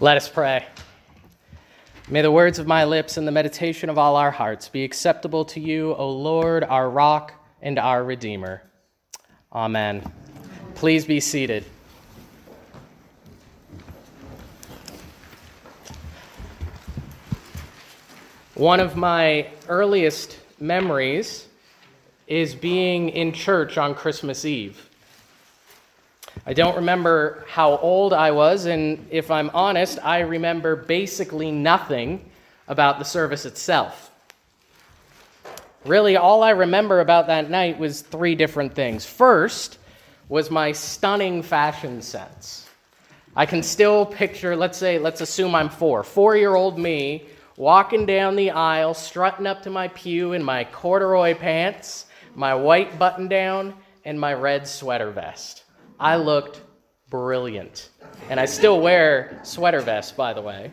Let us pray. May the words of my lips and the meditation of all our hearts be acceptable to you, O Lord, our rock and our Redeemer. Amen. Please be seated. One of my earliest memories is being in church on Christmas Eve. I don't remember how old I was, and if I'm honest, I remember basically nothing about the service itself. Really, all I remember about that night was three different things. First was my stunning fashion sense. I can still picture, let's say, let's assume I'm four, four year old me walking down the aisle, strutting up to my pew in my corduroy pants, my white button down, and my red sweater vest. I looked brilliant. And I still wear sweater vests, by the way.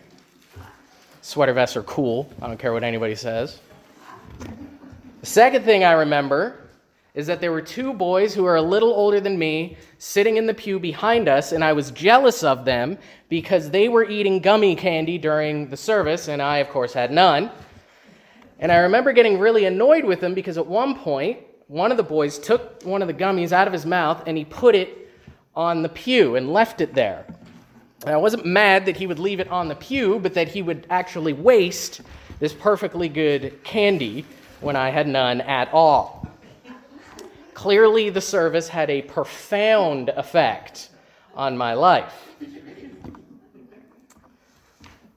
Sweater vests are cool. I don't care what anybody says. The second thing I remember is that there were two boys who are a little older than me sitting in the pew behind us, and I was jealous of them because they were eating gummy candy during the service, and I, of course, had none. And I remember getting really annoyed with them because at one point, one of the boys took one of the gummies out of his mouth and he put it on the pew and left it there. And I wasn't mad that he would leave it on the pew, but that he would actually waste this perfectly good candy when I had none at all. Clearly, the service had a profound effect on my life.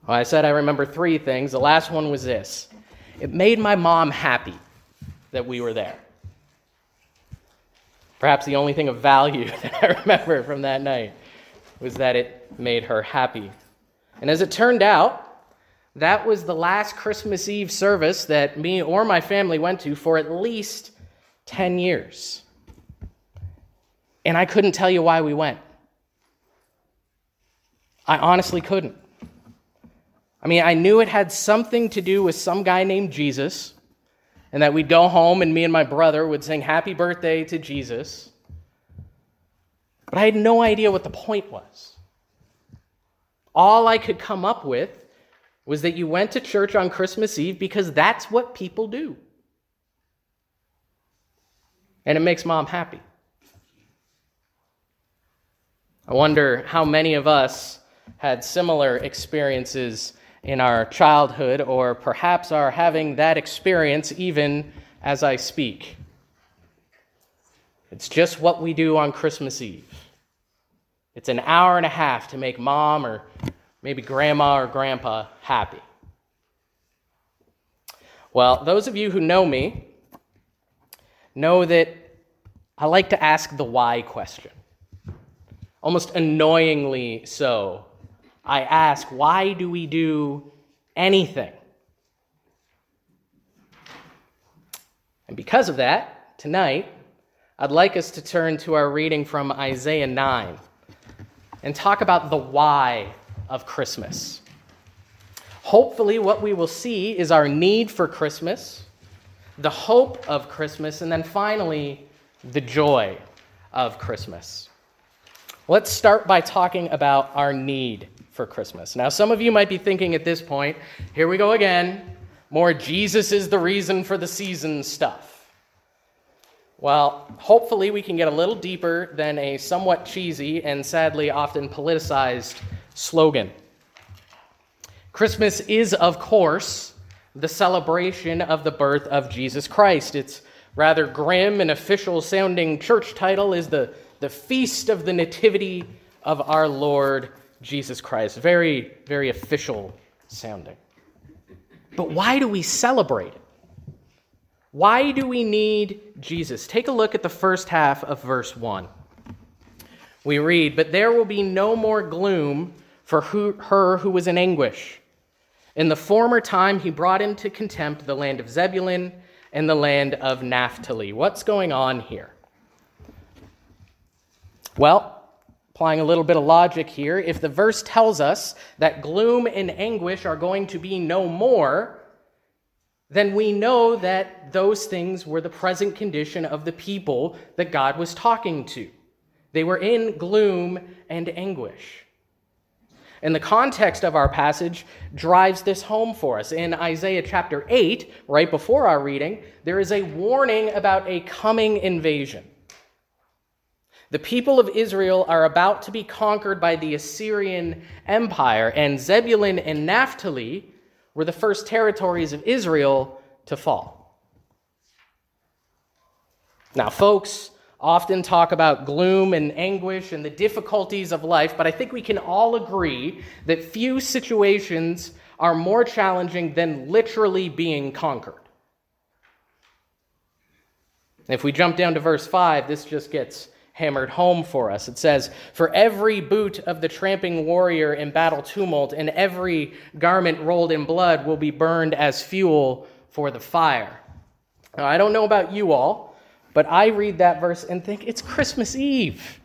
Well, I said I remember three things. The last one was this it made my mom happy that we were there. Perhaps the only thing of value that I remember from that night was that it made her happy. And as it turned out, that was the last Christmas Eve service that me or my family went to for at least 10 years. And I couldn't tell you why we went. I honestly couldn't. I mean, I knew it had something to do with some guy named Jesus and that we'd go home and me and my brother would sing happy birthday to Jesus. But I had no idea what the point was. All I could come up with was that you went to church on Christmas Eve because that's what people do. And it makes mom happy. I wonder how many of us had similar experiences in our childhood, or perhaps are having that experience even as I speak. It's just what we do on Christmas Eve. It's an hour and a half to make mom or maybe grandma or grandpa happy. Well, those of you who know me know that I like to ask the why question. Almost annoyingly so I ask, why do we do anything? And because of that, tonight, I'd like us to turn to our reading from Isaiah 9 and talk about the why of Christmas. Hopefully, what we will see is our need for Christmas, the hope of Christmas, and then finally, the joy of Christmas. Let's start by talking about our need for Christmas. Now, some of you might be thinking at this point, here we go again, more Jesus is the reason for the season stuff. Well, hopefully, we can get a little deeper than a somewhat cheesy and sadly often politicized slogan. Christmas is, of course, the celebration of the birth of Jesus Christ. Its rather grim and official sounding church title is the, the Feast of the Nativity of our Lord Jesus Christ. Very, very official sounding. But why do we celebrate it? Why do we need Jesus? Take a look at the first half of verse 1. We read, But there will be no more gloom for who, her who was in anguish. In the former time, he brought into contempt the land of Zebulun and the land of Naphtali. What's going on here? Well, Applying a little bit of logic here, if the verse tells us that gloom and anguish are going to be no more, then we know that those things were the present condition of the people that God was talking to. They were in gloom and anguish. And the context of our passage drives this home for us. In Isaiah chapter 8, right before our reading, there is a warning about a coming invasion. The people of Israel are about to be conquered by the Assyrian Empire, and Zebulun and Naphtali were the first territories of Israel to fall. Now, folks often talk about gloom and anguish and the difficulties of life, but I think we can all agree that few situations are more challenging than literally being conquered. If we jump down to verse 5, this just gets hammered home for us. It says, For every boot of the tramping warrior in battle tumult and every garment rolled in blood will be burned as fuel for the fire. Now, I don't know about you all, but I read that verse and think it's Christmas Eve.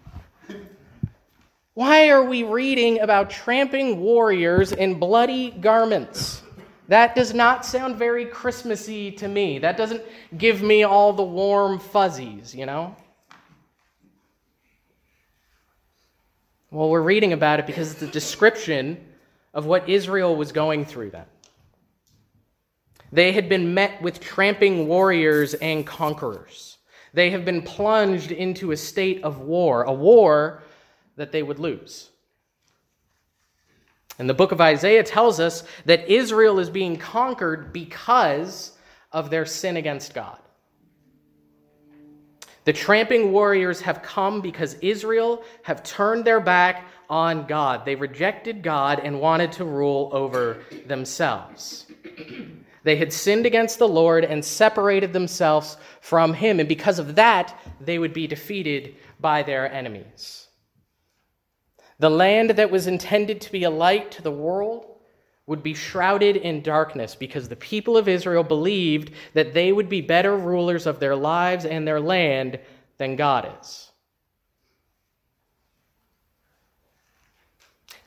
Why are we reading about tramping warriors in bloody garments? That does not sound very Christmassy to me. That doesn't give me all the warm fuzzies, you know? Well, we're reading about it because it's a description of what Israel was going through then. They had been met with tramping warriors and conquerors. They have been plunged into a state of war, a war that they would lose. And the book of Isaiah tells us that Israel is being conquered because of their sin against God. The tramping warriors have come because Israel have turned their back on God. They rejected God and wanted to rule over themselves. They had sinned against the Lord and separated themselves from Him, and because of that, they would be defeated by their enemies. The land that was intended to be a light to the world would be shrouded in darkness because the people of Israel believed that they would be better rulers of their lives and their land than God is.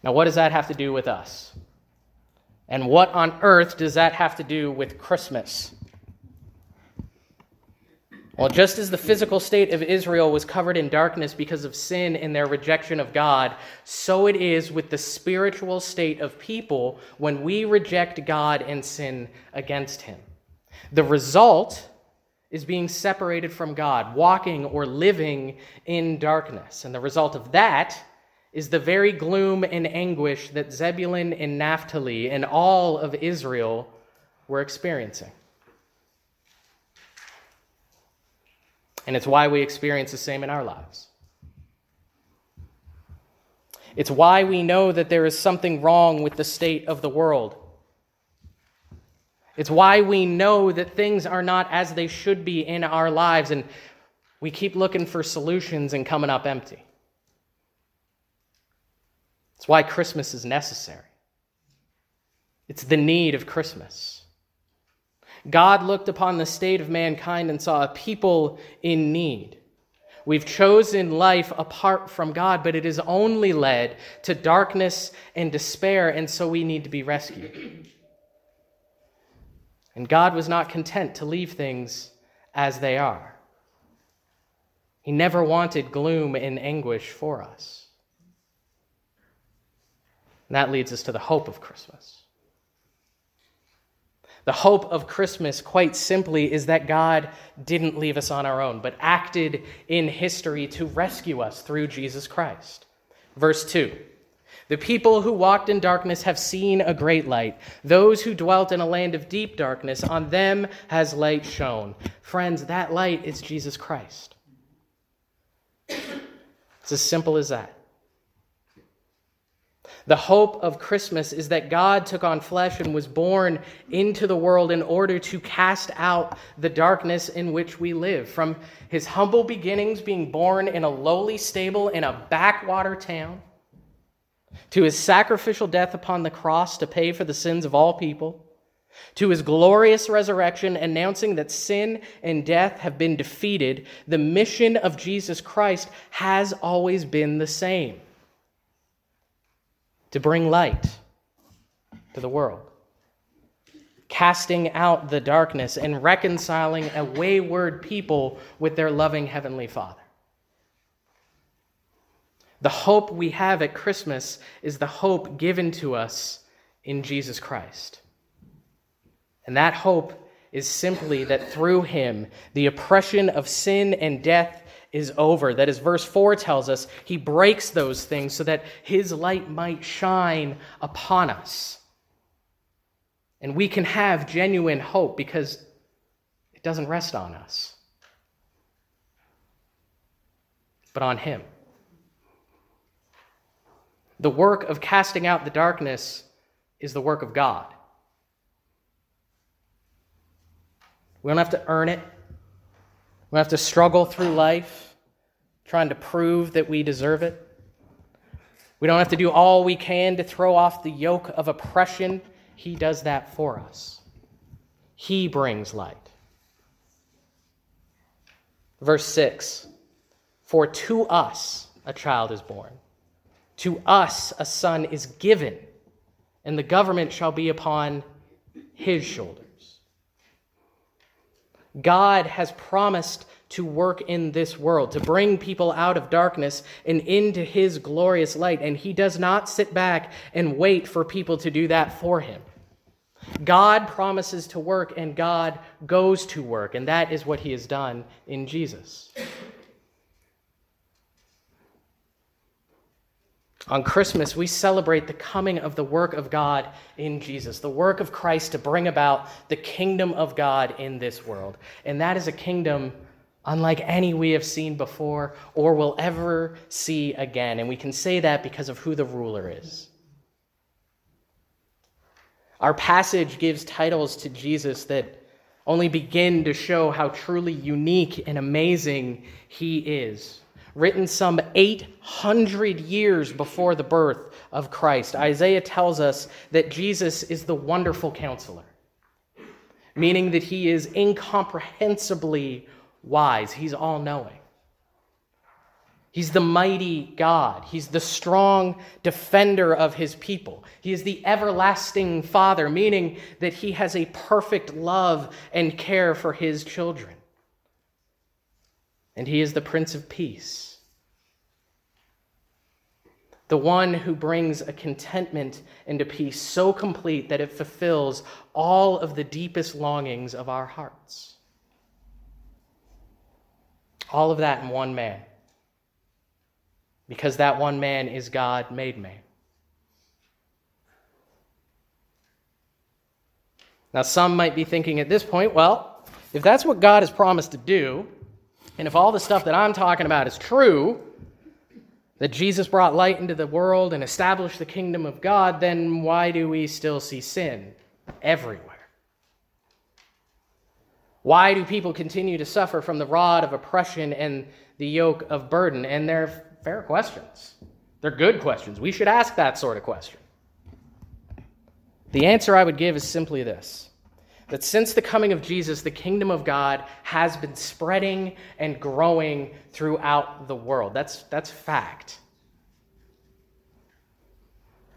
Now, what does that have to do with us? And what on earth does that have to do with Christmas? Well, just as the physical state of Israel was covered in darkness because of sin and their rejection of God, so it is with the spiritual state of people when we reject God and sin against Him. The result is being separated from God, walking or living in darkness. And the result of that is the very gloom and anguish that Zebulun and Naphtali and all of Israel were experiencing. And it's why we experience the same in our lives. It's why we know that there is something wrong with the state of the world. It's why we know that things are not as they should be in our lives, and we keep looking for solutions and coming up empty. It's why Christmas is necessary. It's the need of Christmas. God looked upon the state of mankind and saw a people in need. We've chosen life apart from God, but it is only led to darkness and despair, and so we need to be rescued. And God was not content to leave things as they are. He never wanted gloom and anguish for us. And that leads us to the hope of Christmas. The hope of Christmas, quite simply, is that God didn't leave us on our own, but acted in history to rescue us through Jesus Christ. Verse 2 The people who walked in darkness have seen a great light. Those who dwelt in a land of deep darkness, on them has light shone. Friends, that light is Jesus Christ. It's as simple as that. The hope of Christmas is that God took on flesh and was born into the world in order to cast out the darkness in which we live. From his humble beginnings, being born in a lowly stable in a backwater town, to his sacrificial death upon the cross to pay for the sins of all people, to his glorious resurrection, announcing that sin and death have been defeated, the mission of Jesus Christ has always been the same to bring light to the world, casting out the darkness and reconciling a wayward people with their loving Heavenly Father. The hope we have at Christmas is the hope given to us in Jesus Christ. And that hope is simply that through him, the oppression of sin and death is over. That, as verse 4 tells us, he breaks those things so that his light might shine upon us. And we can have genuine hope because it doesn't rest on us, but on him. The work of casting out the darkness is the work of God. We don't have to earn it. We have to struggle through life trying to prove that we deserve it. We don't have to do all we can to throw off the yoke of oppression. He does that for us. He brings light. Verse 6 For to us a child is born to us a son is given, and the government shall be upon his shoulders. God has promised to work in this world, to bring people out of darkness and into his glorious light, and he does not sit back and wait for people to do that for him. God promises to work, and God goes to work, and that is what he has done in Jesus. On Christmas, we celebrate the coming of the work of God in Jesus, the work of Christ to bring about the kingdom of God in this world. And that is a kingdom unlike any we have seen before or will ever see again. And we can say that because of who the ruler is. Our passage gives titles to Jesus that only begin to show how truly unique and amazing he is written some 800 years before the birth of Christ. Isaiah tells us that Jesus is the wonderful counselor, meaning that he is incomprehensibly wise, he's all knowing. He's the mighty God. He's the strong defender of his people. He is the everlasting Father, meaning that he has a perfect love and care for his children and he is the Prince of Peace. The one who brings a contentment and a peace so complete that it fulfills all of the deepest longings of our hearts. All of that in one man. Because that one man is God made man. Now, some might be thinking at this point, well, if that's what God has promised to do, and if all the stuff that I'm talking about is true, that Jesus brought light into the world and established the kingdom of God, then why do we still see sin everywhere? Why do people continue to suffer from the rod of oppression and the yoke of burden? And they're fair questions. They're good questions. We should ask that sort of question. The answer I would give is simply this that since the coming of Jesus, the kingdom of God has been spreading and growing throughout the world. That's, that's fact.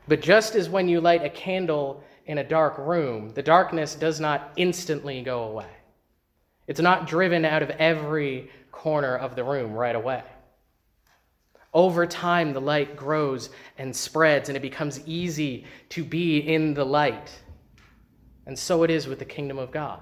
But just as when you light a candle in a dark room, the darkness does not instantly go away. It's not driven out of every corner of the room right away. Over time, the light grows and spreads, and it becomes easy to be in the light. And so it is with the kingdom of God.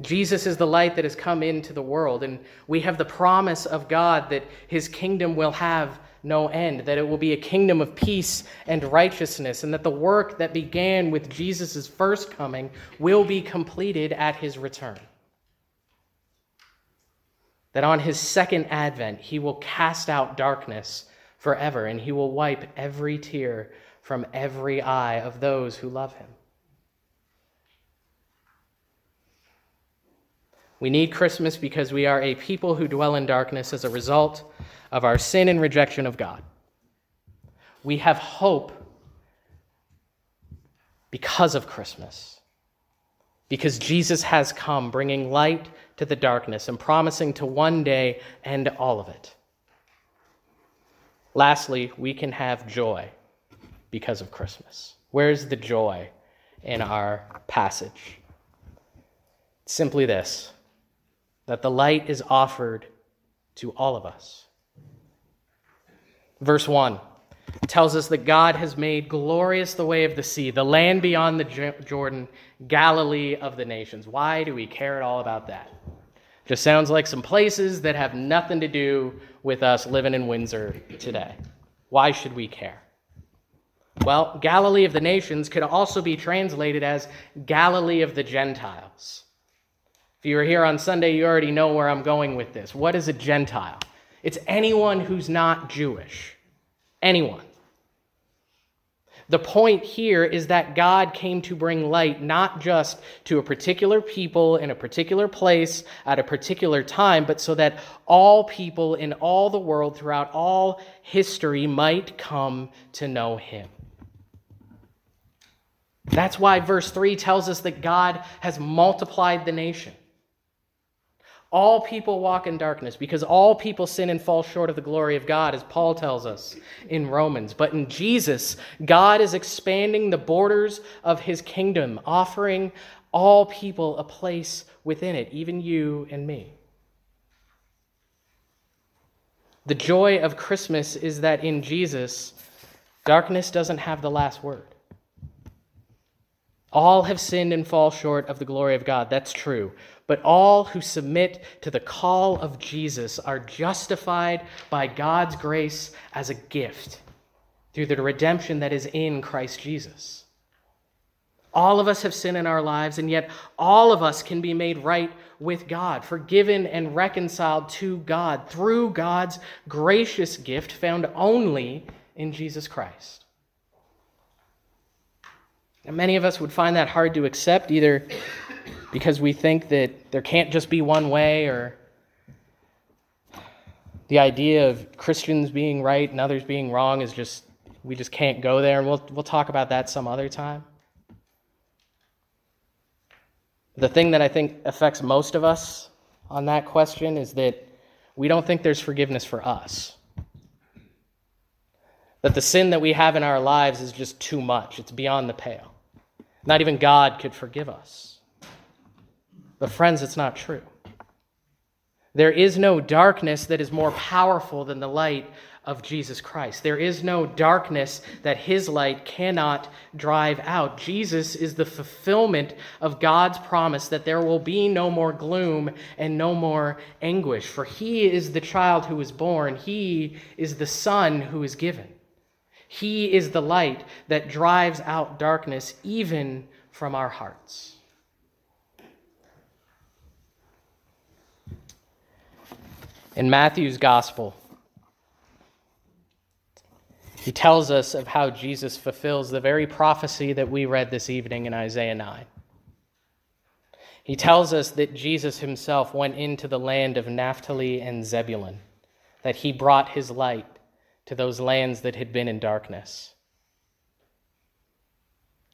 Jesus is the light that has come into the world, and we have the promise of God that his kingdom will have no end, that it will be a kingdom of peace and righteousness, and that the work that began with Jesus' first coming will be completed at his return. That on his second advent, he will cast out darkness forever, and he will wipe every tear from every eye of those who love him. We need Christmas because we are a people who dwell in darkness as a result of our sin and rejection of God. We have hope because of Christmas, because Jesus has come, bringing light to the darkness and promising to one day end all of it. Lastly, we can have joy because of Christmas? Where's the joy in our passage? Simply this that the light is offered to all of us. Verse 1 tells us that God has made glorious the way of the sea, the land beyond the Jordan, Galilee of the nations. Why do we care at all about that? Just sounds like some places that have nothing to do with us living in Windsor today. Why should we care? Well, Galilee of the nations could also be translated as Galilee of the Gentiles. If you were here on Sunday, you already know where I'm going with this. What is a Gentile? It's anyone who's not Jewish. Anyone. The point here is that God came to bring light not just to a particular people in a particular place at a particular time, but so that all people in all the world throughout all history might come to know Him. That's why verse 3 tells us that God has multiplied the nation. All people walk in darkness because all people sin and fall short of the glory of God, as Paul tells us in Romans. But in Jesus, God is expanding the borders of his kingdom, offering all people a place within it, even you and me. The joy of Christmas is that in Jesus, darkness doesn't have the last word. All have sinned and fall short of the glory of God. That's true. But all who submit to the call of Jesus are justified by God's grace as a gift through the redemption that is in Christ Jesus. All of us have sin in our lives, and yet all of us can be made right with God, forgiven and reconciled to God through God's gracious gift found only in Jesus Christ. And many of us would find that hard to accept, either because we think that there can't just be one way or the idea of Christians being right and others being wrong is just, we just can't go there. And we'll, we'll talk about that some other time. The thing that I think affects most of us on that question is that we don't think there's forgiveness for us. That the sin that we have in our lives is just too much, it's beyond the pale. Not even God could forgive us. But, friends, it's not true. There is no darkness that is more powerful than the light of Jesus Christ. There is no darkness that his light cannot drive out. Jesus is the fulfillment of God's promise that there will be no more gloom and no more anguish, for he is the child who is born, he is the son who is given. He is the light that drives out darkness even from our hearts. in Matthew's gospel, he tells us of how Jesus fulfills the very prophecy that we read this evening in Isaiah 9. He tells us that Jesus himself went into the land of Naphtali and Zebulun, that he brought his light to those lands that had been in darkness.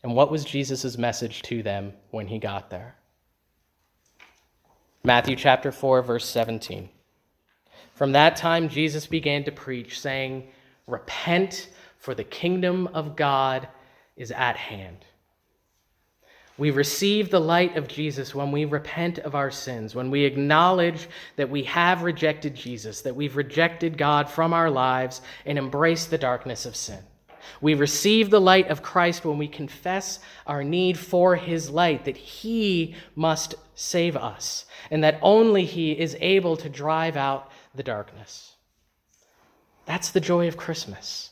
And what was Jesus' message to them when he got there? Matthew chapter 4, verse 17. From that time, Jesus began to preach, saying, Repent, for the kingdom of God is at hand. We receive the light of Jesus when we repent of our sins, when we acknowledge that we have rejected Jesus, that we've rejected God from our lives and embraced the darkness of sin. We receive the light of Christ when we confess our need for his light, that he must save us, and that only he is able to drive out the darkness. That's the joy of Christmas.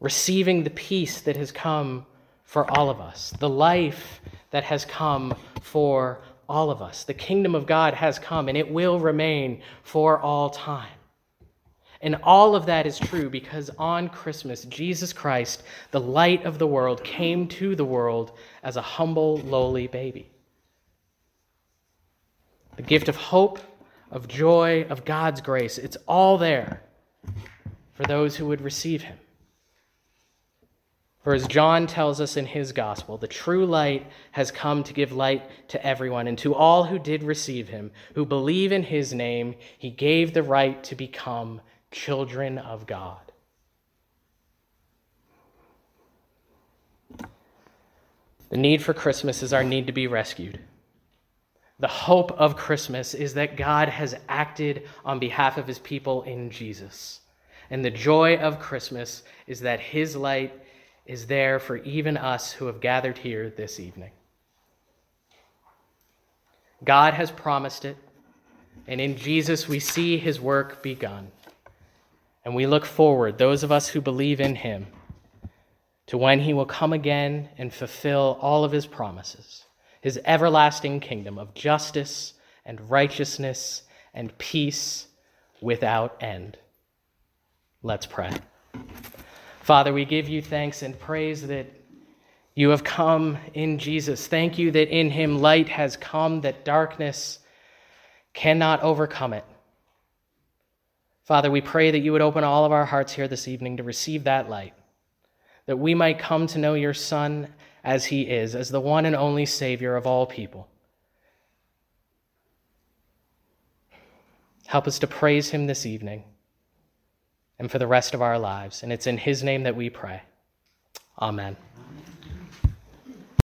Receiving the peace that has come for all of us, the life that has come for all of us. The kingdom of God has come and it will remain for all time. And all of that is true because on Christmas, Jesus Christ, the light of the world, came to the world as a humble, lowly baby the gift of hope, of joy, of God's grace. It's all there for those who would receive him. For as John tells us in his gospel, the true light has come to give light to everyone, and to all who did receive him, who believe in his name, he gave the right to become children of God. The need for Christmas is our need to be rescued. The hope of Christmas is that God has acted on behalf of his people in Jesus. And the joy of Christmas is that his light is there for even us who have gathered here this evening. God has promised it, and in Jesus we see his work begun. And we look forward, those of us who believe in him, to when he will come again and fulfill all of his promises, his everlasting kingdom of justice and righteousness and peace without end. Let's pray. Father, we give you thanks and praise that you have come in Jesus. Thank you that in him light has come, that darkness cannot overcome it. Father, we pray that you would open all of our hearts here this evening to receive that light, that we might come to know your Son as he is, as the one and only Savior of all people. Help us to praise him this evening and for the rest of our lives. And it's in his name that we pray. Amen.